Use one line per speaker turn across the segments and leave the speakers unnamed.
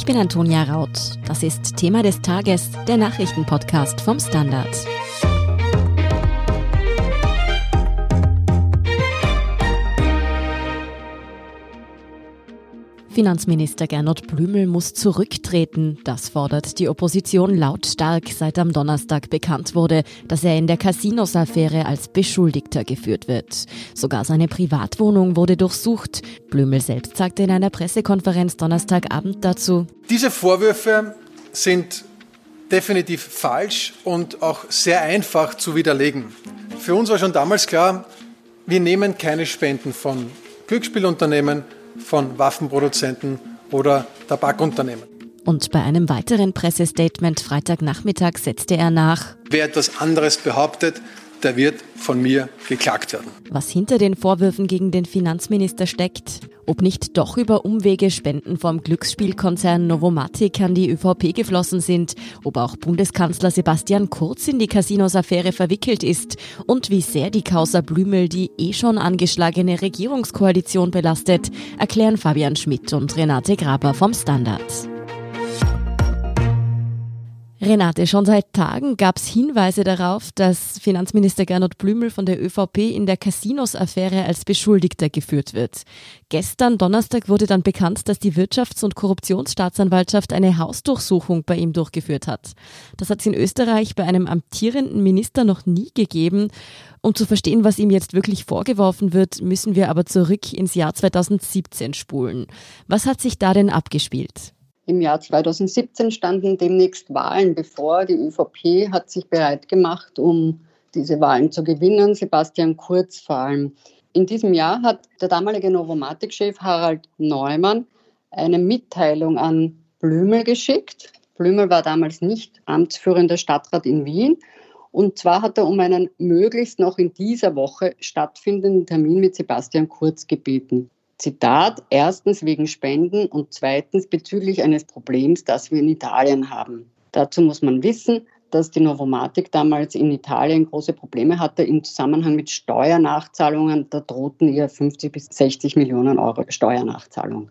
Ich bin Antonia Raut. Das ist Thema des Tages, der Nachrichtenpodcast vom Standard. Finanzminister Gernot Blümel muss zurücktreten. Das fordert die Opposition lautstark, seit am Donnerstag bekannt wurde, dass er in der Casinos-Affäre als Beschuldigter geführt wird. Sogar seine Privatwohnung wurde durchsucht. Blümel selbst sagte in einer Pressekonferenz Donnerstagabend dazu.
Diese Vorwürfe sind definitiv falsch und auch sehr einfach zu widerlegen. Für uns war schon damals klar, wir nehmen keine Spenden von Glücksspielunternehmen, von Waffenproduzenten oder Tabakunternehmen.
Und bei einem weiteren Pressestatement Freitagnachmittag setzte er nach.
Wer etwas anderes behauptet, der wird von mir geklagt werden.
Was hinter den Vorwürfen gegen den Finanzminister steckt, ob nicht doch über Umwege Spenden vom Glücksspielkonzern Novomatic an die ÖVP geflossen sind, ob auch Bundeskanzler Sebastian Kurz in die Casinos-Affäre verwickelt ist und wie sehr die Causa Blümel die eh schon angeschlagene Regierungskoalition belastet, erklären Fabian Schmidt und Renate Graber vom Standard. Renate, schon seit Tagen gab es Hinweise darauf, dass Finanzminister Gernot Blümel von der ÖVP in der Casinos-Affäre als Beschuldigter geführt wird. Gestern, Donnerstag, wurde dann bekannt, dass die Wirtschafts- und Korruptionsstaatsanwaltschaft eine Hausdurchsuchung bei ihm durchgeführt hat. Das hat es in Österreich bei einem amtierenden Minister noch nie gegeben. Um zu verstehen, was ihm jetzt wirklich vorgeworfen wird, müssen wir aber zurück ins Jahr 2017 spulen. Was hat sich da denn abgespielt?
Im Jahr 2017 standen demnächst Wahlen bevor. Die ÖVP hat sich bereit gemacht, um diese Wahlen zu gewinnen, Sebastian Kurz vor allem. In diesem Jahr hat der damalige Novomatic-Chef Harald Neumann eine Mitteilung an Blümel geschickt. Blümel war damals nicht amtsführender Stadtrat in Wien. Und zwar hat er um einen möglichst noch in dieser Woche stattfindenden Termin mit Sebastian Kurz gebeten. Zitat, erstens wegen Spenden und zweitens bezüglich eines Problems, das wir in Italien haben. Dazu muss man wissen, dass die Novomatic damals in Italien große Probleme hatte im Zusammenhang mit Steuernachzahlungen. Da drohten ihr 50 bis 60 Millionen Euro Steuernachzahlung.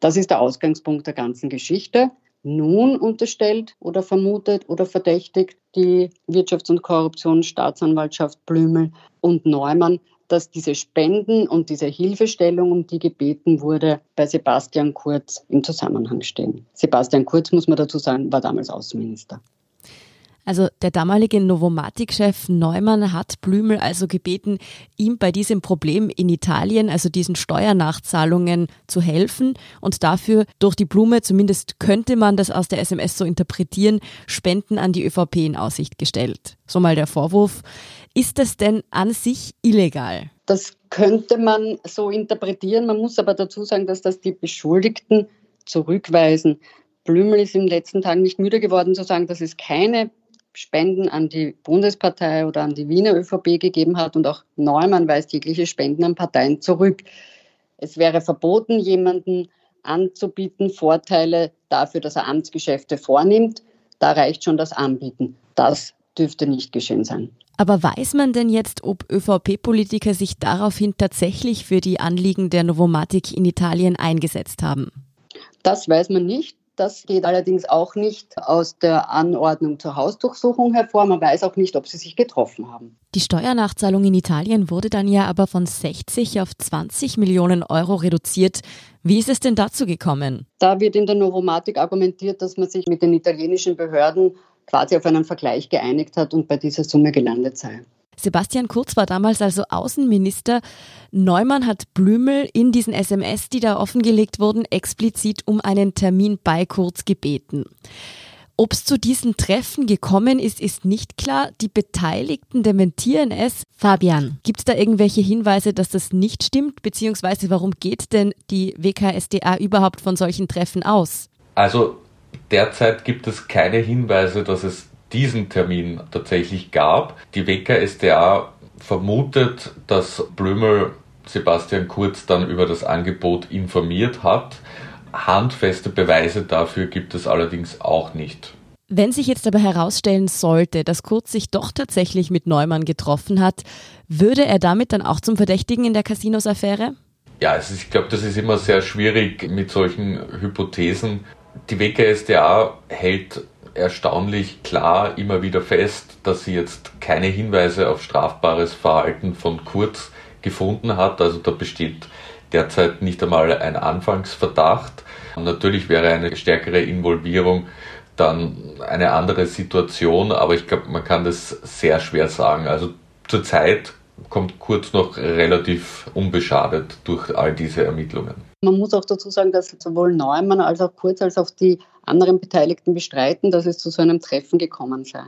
Das ist der Ausgangspunkt der ganzen Geschichte. Nun unterstellt oder vermutet oder verdächtigt die Wirtschafts- und Korruptionsstaatsanwaltschaft Blümel und Neumann, dass diese Spenden und diese Hilfestellung, um die gebeten wurde, bei Sebastian Kurz im Zusammenhang stehen. Sebastian Kurz, muss man dazu sagen, war damals Außenminister.
Also der damalige Novomatic-Chef Neumann hat Blümel also gebeten, ihm bei diesem Problem in Italien, also diesen Steuernachzahlungen, zu helfen und dafür durch die Blume, zumindest könnte man das aus der SMS so interpretieren, Spenden an die ÖVP in Aussicht gestellt. So mal der Vorwurf. Ist das denn an sich illegal?
Das könnte man so interpretieren. Man muss aber dazu sagen, dass das die Beschuldigten zurückweisen. Blümel ist in den letzten Tagen nicht müde geworden zu sagen, dass es keine Spenden an die Bundespartei oder an die Wiener ÖVP gegeben hat und auch Neumann weist jegliche Spenden an Parteien zurück. Es wäre verboten, jemanden anzubieten Vorteile dafür, dass er Amtsgeschäfte vornimmt. Da reicht schon das Anbieten. Das dürfte nicht geschehen sein.
Aber weiß man denn jetzt, ob ÖVP-Politiker sich daraufhin tatsächlich für die Anliegen der Novomatic in Italien eingesetzt haben?
Das weiß man nicht. Das geht allerdings auch nicht aus der Anordnung zur Hausdurchsuchung hervor. Man weiß auch nicht, ob sie sich getroffen haben.
Die Steuernachzahlung in Italien wurde dann ja aber von 60 auf 20 Millionen Euro reduziert. Wie ist es denn dazu gekommen?
Da wird in der Novomatik argumentiert, dass man sich mit den italienischen Behörden quasi auf einen Vergleich geeinigt hat und bei dieser Summe gelandet sei.
Sebastian Kurz war damals also Außenminister. Neumann hat Blümel in diesen SMS, die da offengelegt wurden, explizit um einen Termin bei Kurz gebeten. Ob es zu diesen Treffen gekommen ist, ist nicht klar. Die Beteiligten dementieren es. Fabian, gibt es da irgendwelche Hinweise, dass das nicht stimmt? Beziehungsweise warum geht denn die WKSDA überhaupt von solchen Treffen aus?
Also derzeit gibt es keine Hinweise, dass es diesen Termin tatsächlich gab. Die WKSDA vermutet, dass Blümel Sebastian Kurz dann über das Angebot informiert hat. Handfeste Beweise dafür gibt es allerdings auch nicht.
Wenn sich jetzt aber herausstellen sollte, dass Kurz sich doch tatsächlich mit Neumann getroffen hat, würde er damit dann auch zum Verdächtigen in der Casinos-Affäre?
Ja, also ich glaube, das ist immer sehr schwierig mit solchen Hypothesen Die WKSDA hält erstaunlich klar immer wieder fest, dass sie jetzt keine Hinweise auf strafbares Verhalten von Kurz gefunden hat. Also da besteht derzeit nicht einmal ein Anfangsverdacht. Natürlich wäre eine stärkere Involvierung dann eine andere Situation, aber ich glaube, man kann das sehr schwer sagen. Also zurzeit kommt Kurz noch relativ unbeschadet durch all diese Ermittlungen.
Man muss auch dazu sagen, dass sowohl Neumann als auch Kurz als auch die anderen Beteiligten bestreiten, dass es zu so einem Treffen gekommen sei.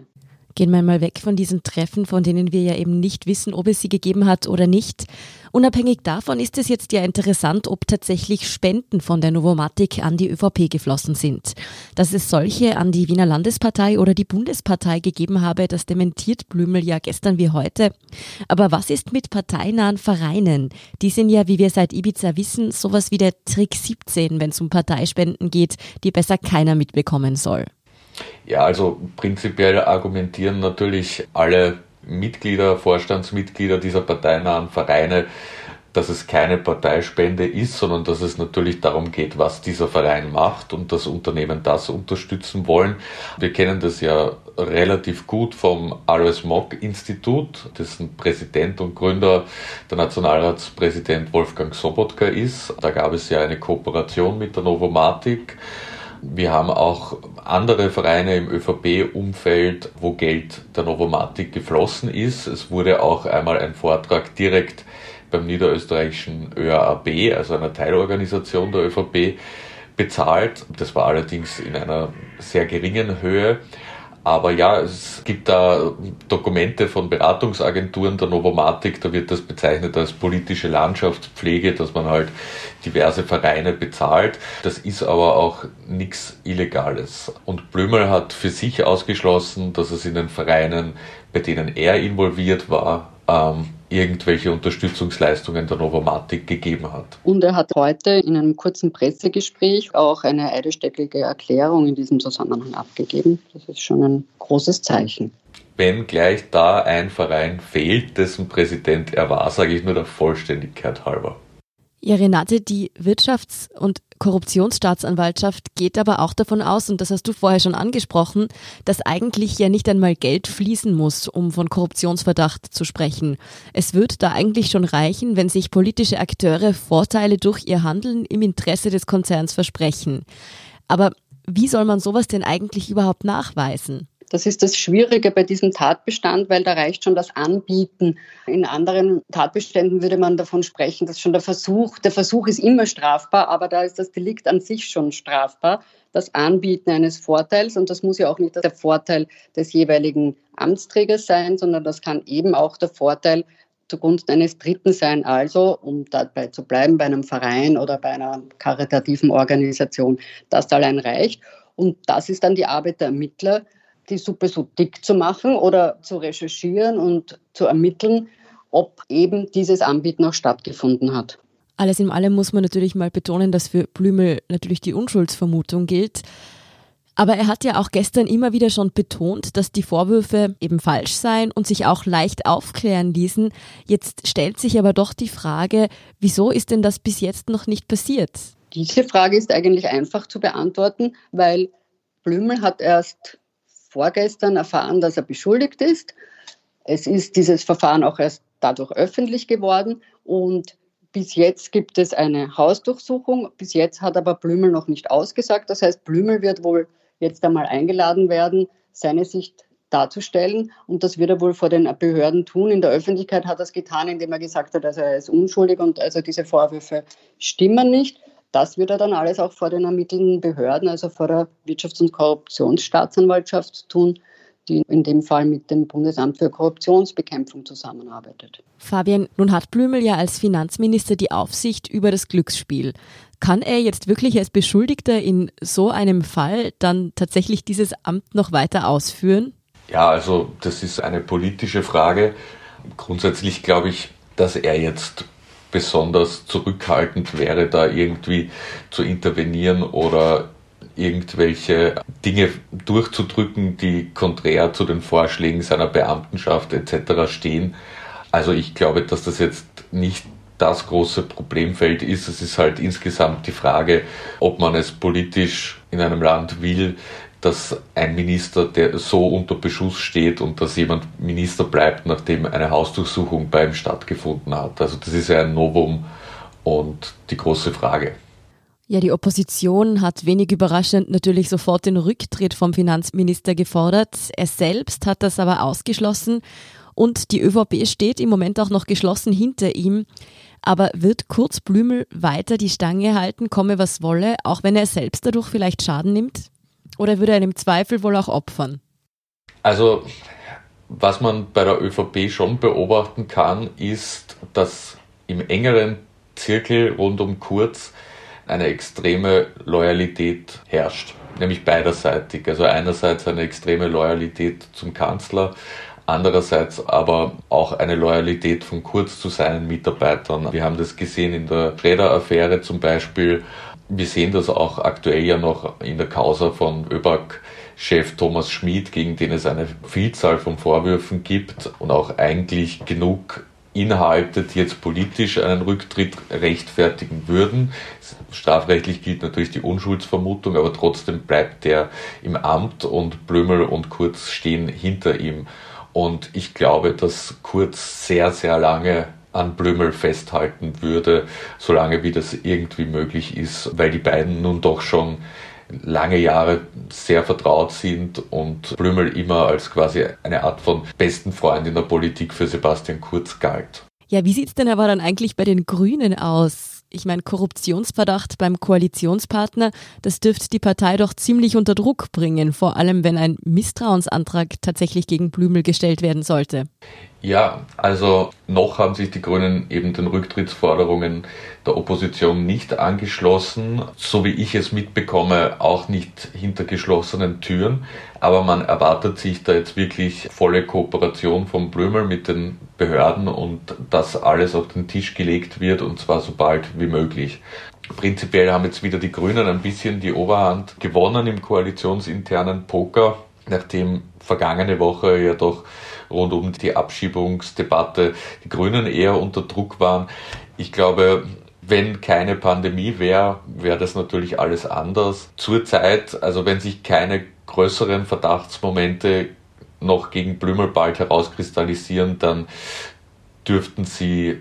Gehen wir mal weg von diesen Treffen, von denen wir ja eben nicht wissen, ob es sie gegeben hat oder nicht. Unabhängig davon ist es jetzt ja interessant, ob tatsächlich Spenden von der Novomatic an die ÖVP geflossen sind. Dass es solche an die Wiener Landespartei oder die Bundespartei gegeben habe, das dementiert Blümel ja gestern wie heute. Aber was ist mit parteinahen Vereinen? Die sind ja, wie wir seit Ibiza wissen, sowas wie der Trick 17, wenn es um Parteispenden geht, die besser keiner mitbekommen soll.
Ja, also prinzipiell argumentieren natürlich alle Mitglieder, Vorstandsmitglieder dieser parteinahen Vereine, dass es keine Parteispende ist, sondern dass es natürlich darum geht, was dieser Verein macht und das Unternehmen das unterstützen wollen. Wir kennen das ja relativ gut vom Alois Mock Institut, dessen Präsident und Gründer der Nationalratspräsident Wolfgang Sobotka ist. Da gab es ja eine Kooperation mit der Novomatic. Wir haben auch andere Vereine im ÖVP-Umfeld, wo Geld der Novomatic geflossen ist. Es wurde auch einmal ein Vortrag direkt beim niederösterreichischen ÖAB, also einer Teilorganisation der ÖVP, bezahlt. Das war allerdings in einer sehr geringen Höhe. Aber ja, es gibt da Dokumente von Beratungsagenturen der Novomatik, da wird das bezeichnet als politische Landschaftspflege, dass man halt diverse Vereine bezahlt. Das ist aber auch nichts Illegales. Und Blümel hat für sich ausgeschlossen, dass es in den Vereinen, bei denen er involviert war, ähm, irgendwelche Unterstützungsleistungen der Novomatic gegeben hat.
Und er hat heute in einem kurzen Pressegespräch auch eine eidesstättliche Erklärung in diesem Zusammenhang abgegeben. Das ist schon ein großes Zeichen.
Wenn gleich da ein Verein fehlt, dessen Präsident er war, sage ich nur der Vollständigkeit halber.
Ja, Renate, die Wirtschafts- und Korruptionsstaatsanwaltschaft geht aber auch davon aus, und das hast du vorher schon angesprochen, dass eigentlich ja nicht einmal Geld fließen muss, um von Korruptionsverdacht zu sprechen. Es wird da eigentlich schon reichen, wenn sich politische Akteure Vorteile durch ihr Handeln im Interesse des Konzerns versprechen. Aber wie soll man sowas denn eigentlich überhaupt nachweisen?
Das ist das Schwierige bei diesem Tatbestand, weil da reicht schon das Anbieten. In anderen Tatbeständen würde man davon sprechen, dass schon der Versuch, der Versuch ist immer strafbar, aber da ist das Delikt an sich schon strafbar. Das Anbieten eines Vorteils, und das muss ja auch nicht der Vorteil des jeweiligen Amtsträgers sein, sondern das kann eben auch der Vorteil zugunsten eines Dritten sein. Also, um dabei zu bleiben, bei einem Verein oder bei einer karitativen Organisation. Das allein reicht. Und das ist dann die Arbeit der Ermittler, die Suppe so dick zu machen oder zu recherchieren und zu ermitteln, ob eben dieses Anbieten auch stattgefunden hat.
Alles in allem muss man natürlich mal betonen, dass für Blümel natürlich die Unschuldsvermutung gilt. Aber er hat ja auch gestern immer wieder schon betont, dass die Vorwürfe eben falsch seien und sich auch leicht aufklären ließen. Jetzt stellt sich aber doch die Frage, wieso ist denn das bis jetzt noch nicht passiert?
Diese Frage ist eigentlich einfach zu beantworten, weil Blümel hat erst vorgestern erfahren, dass er beschuldigt ist. Es ist dieses Verfahren auch erst dadurch öffentlich geworden und bis jetzt gibt es eine Hausdurchsuchung. Bis jetzt hat aber Blümel noch nicht ausgesagt. Das heißt, Blümel wird wohl jetzt einmal eingeladen werden, seine Sicht darzustellen. Und das wird er wohl vor den Behörden tun. In der Öffentlichkeit hat er es getan, indem er gesagt hat, also er ist unschuldig und also diese Vorwürfe stimmen nicht. Das wird er dann alles auch vor den ermittelnden Behörden, also vor der Wirtschafts- und Korruptionsstaatsanwaltschaft tun, die in dem Fall mit dem Bundesamt für Korruptionsbekämpfung zusammenarbeitet.
Fabian, nun hat Blümel ja als Finanzminister die Aufsicht über das Glücksspiel. Kann er jetzt wirklich als Beschuldigter in so einem Fall dann tatsächlich dieses Amt noch weiter ausführen?
Ja, also das ist eine politische Frage. Grundsätzlich glaube ich, dass er jetzt besonders zurückhaltend wäre, da irgendwie zu intervenieren oder irgendwelche Dinge durchzudrücken, die konträr zu den Vorschlägen seiner Beamtenschaft etc. stehen. Also ich glaube, dass das jetzt nicht das große Problemfeld ist. Es ist halt insgesamt die Frage, ob man es politisch in einem Land will, dass ein Minister, der so unter Beschuss steht und dass jemand Minister bleibt, nachdem eine Hausdurchsuchung bei ihm stattgefunden hat. Also das ist ja ein Novum und die große Frage.
Ja, die Opposition hat wenig überraschend natürlich sofort den Rücktritt vom Finanzminister gefordert. Er selbst hat das aber ausgeschlossen und die ÖVP steht im Moment auch noch geschlossen hinter ihm. Aber wird Kurz Blümel weiter die Stange halten, komme was wolle, auch wenn er selbst dadurch vielleicht Schaden nimmt? Oder würde er im Zweifel wohl auch opfern?
Also, was man bei der ÖVP schon beobachten kann, ist, dass im engeren Zirkel rund um Kurz eine extreme Loyalität herrscht, nämlich beiderseitig. Also einerseits eine extreme Loyalität zum Kanzler, andererseits aber auch eine Loyalität von Kurz zu seinen Mitarbeitern. Wir haben das gesehen in der Schredder-Affäre zum Beispiel. Wir sehen das auch aktuell ja noch in der Causa von ÖBAG. Chef Thomas Schmid, gegen den es eine Vielzahl von Vorwürfen gibt und auch eigentlich genug Inhalte, die jetzt politisch einen Rücktritt rechtfertigen würden. Strafrechtlich gilt natürlich die Unschuldsvermutung, aber trotzdem bleibt der im Amt und Blömel und Kurz stehen hinter ihm. Und ich glaube, dass Kurz sehr, sehr lange an Blümel festhalten würde, solange wie das irgendwie möglich ist, weil die beiden nun doch schon lange Jahre sehr vertraut sind und Blümel immer als quasi eine Art von besten Freund in der Politik für Sebastian Kurz galt.
Ja, wie sieht es denn aber dann eigentlich bei den Grünen aus? Ich meine, Korruptionsverdacht beim Koalitionspartner, das dürfte die Partei doch ziemlich unter Druck bringen, vor allem wenn ein Misstrauensantrag tatsächlich gegen Blümel gestellt werden sollte.
Ja, also noch haben sich die Grünen eben den Rücktrittsforderungen der Opposition nicht angeschlossen, so wie ich es mitbekomme, auch nicht hinter geschlossenen Türen. Aber man erwartet sich da jetzt wirklich volle Kooperation von Blümel mit den Behörden und dass alles auf den Tisch gelegt wird und zwar so bald wie möglich. Prinzipiell haben jetzt wieder die Grünen ein bisschen die Oberhand gewonnen im koalitionsinternen Poker, nachdem vergangene Woche ja doch rund um die Abschiebungsdebatte die Grünen eher unter Druck waren. Ich glaube, wenn keine Pandemie wäre, wäre das natürlich alles anders. Zurzeit, also wenn sich keine größeren Verdachtsmomente noch gegen Blümel bald herauskristallisieren, dann dürften sie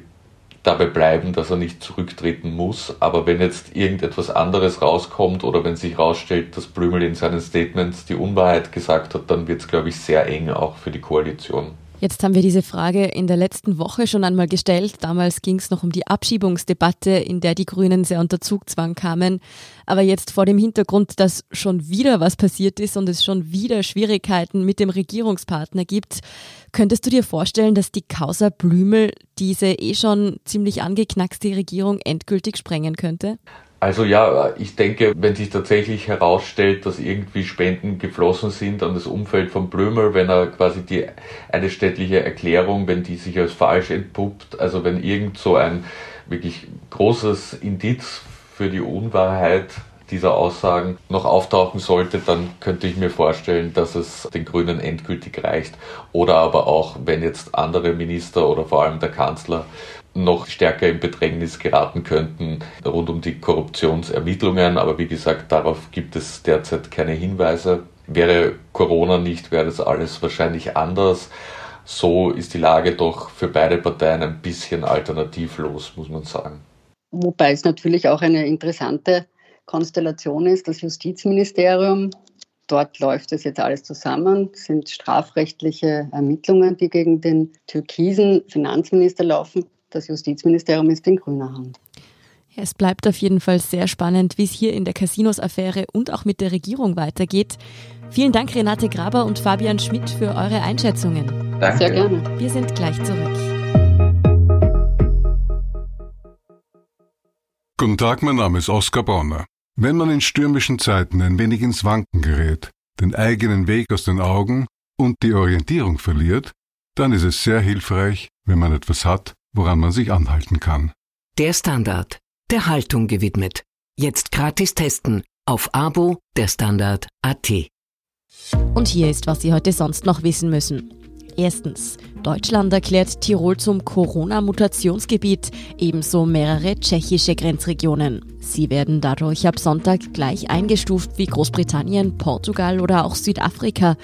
dabei bleiben, dass er nicht zurücktreten muss. Aber wenn jetzt irgendetwas anderes rauskommt oder wenn sich herausstellt, dass Blümel in seinen Statements die Unwahrheit gesagt hat, dann wird es, glaube ich, sehr eng auch für die Koalition.
Jetzt haben wir diese Frage in der letzten Woche schon einmal gestellt. Damals ging es noch um die Abschiebungsdebatte, in der die Grünen sehr unter Zugzwang kamen. Aber jetzt vor dem Hintergrund, dass schon wieder was passiert ist und es schon wieder Schwierigkeiten mit dem Regierungspartner gibt, könntest du dir vorstellen, dass die Causa Blümel diese eh schon ziemlich angeknackste Regierung endgültig sprengen könnte?
Also ja, ich denke, wenn sich tatsächlich herausstellt, dass irgendwie Spenden geflossen sind an das Umfeld von Blömer, wenn er quasi die eine städtliche Erklärung, wenn die sich als falsch entpuppt, also wenn irgend so ein wirklich großes Indiz für die Unwahrheit dieser Aussagen noch auftauchen sollte, dann könnte ich mir vorstellen, dass es den Grünen endgültig reicht. Oder aber auch, wenn jetzt andere Minister oder vor allem der Kanzler noch stärker in Bedrängnis geraten könnten rund um die Korruptionsermittlungen. Aber wie gesagt, darauf gibt es derzeit keine Hinweise. Wäre Corona nicht, wäre das alles wahrscheinlich anders. So ist die Lage doch für beide Parteien ein bisschen alternativlos, muss man sagen.
Wobei es natürlich auch eine interessante Konstellation ist, das Justizministerium. Dort läuft es jetzt alles zusammen, es sind strafrechtliche Ermittlungen, die gegen den türkisen Finanzminister laufen das Justizministerium ist in grüner Hand.
Es bleibt auf jeden Fall sehr spannend, wie es hier in der Casinos-Affäre und auch mit der Regierung weitergeht. Vielen Dank, Renate Graber und Fabian Schmidt, für eure Einschätzungen.
Danke. Sehr gerne.
Wir sind gleich zurück.
Guten Tag, mein Name ist Oskar Bonner. Wenn man in stürmischen Zeiten ein wenig ins Wanken gerät, den eigenen Weg aus den Augen und die Orientierung verliert, dann ist es sehr hilfreich, wenn man etwas hat, woran man sich anhalten kann.
Der Standard, der Haltung gewidmet. Jetzt gratis testen auf Abo der Standard.at.
Und hier ist, was Sie heute sonst noch wissen müssen. Erstens. Deutschland erklärt Tirol zum Corona-Mutationsgebiet, ebenso mehrere tschechische Grenzregionen. Sie werden dadurch ab Sonntag gleich eingestuft wie Großbritannien, Portugal oder auch Südafrika.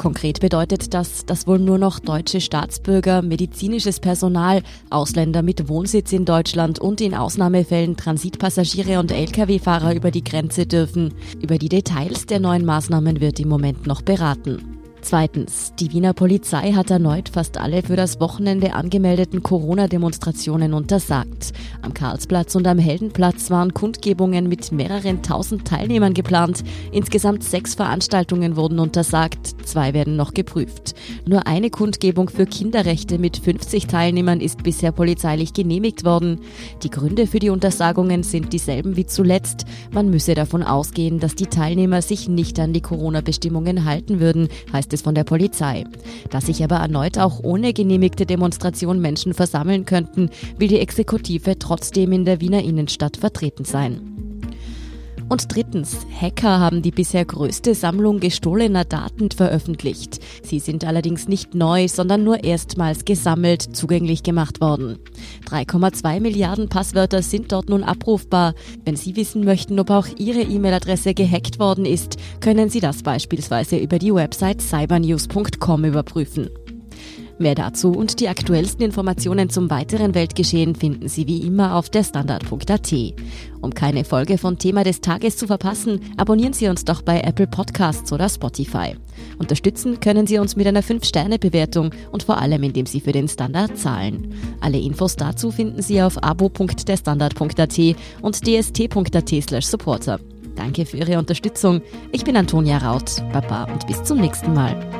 Konkret bedeutet das, dass wohl nur noch deutsche Staatsbürger, medizinisches Personal, Ausländer mit Wohnsitz in Deutschland und in Ausnahmefällen Transitpassagiere und Lkw-Fahrer über die Grenze dürfen. Über die Details der neuen Maßnahmen wird im Moment noch beraten. Zweitens. Die Wiener Polizei hat erneut fast alle für das Wochenende angemeldeten Corona-Demonstrationen untersagt. Am Karlsplatz und am Heldenplatz waren Kundgebungen mit mehreren tausend Teilnehmern geplant. Insgesamt sechs Veranstaltungen wurden untersagt, zwei werden noch geprüft. Nur eine Kundgebung für Kinderrechte mit 50 Teilnehmern ist bisher polizeilich genehmigt worden. Die Gründe für die Untersagungen sind dieselben wie zuletzt. Man müsse davon ausgehen, dass die Teilnehmer sich nicht an die Corona-Bestimmungen halten würden, heißt heißt es von der Polizei. Dass sich aber erneut auch ohne genehmigte Demonstration Menschen versammeln könnten, will die Exekutive trotzdem in der Wiener Innenstadt vertreten sein. Und drittens, Hacker haben die bisher größte Sammlung gestohlener Daten veröffentlicht. Sie sind allerdings nicht neu, sondern nur erstmals gesammelt zugänglich gemacht worden. 3,2 Milliarden Passwörter sind dort nun abrufbar. Wenn Sie wissen möchten, ob auch Ihre E-Mail-Adresse gehackt worden ist, können Sie das beispielsweise über die Website cybernews.com überprüfen. Mehr dazu und die aktuellsten Informationen zum weiteren Weltgeschehen finden Sie wie immer auf der Standard.at. Um keine Folge von Thema des Tages zu verpassen, abonnieren Sie uns doch bei Apple Podcasts oder Spotify. Unterstützen können Sie uns mit einer 5-Sterne-Bewertung und vor allem, indem Sie für den Standard zahlen. Alle Infos dazu finden Sie auf abo.derstandard.at und dst.at supporter. Danke für Ihre Unterstützung. Ich bin Antonia Raut. Baba und bis zum nächsten Mal.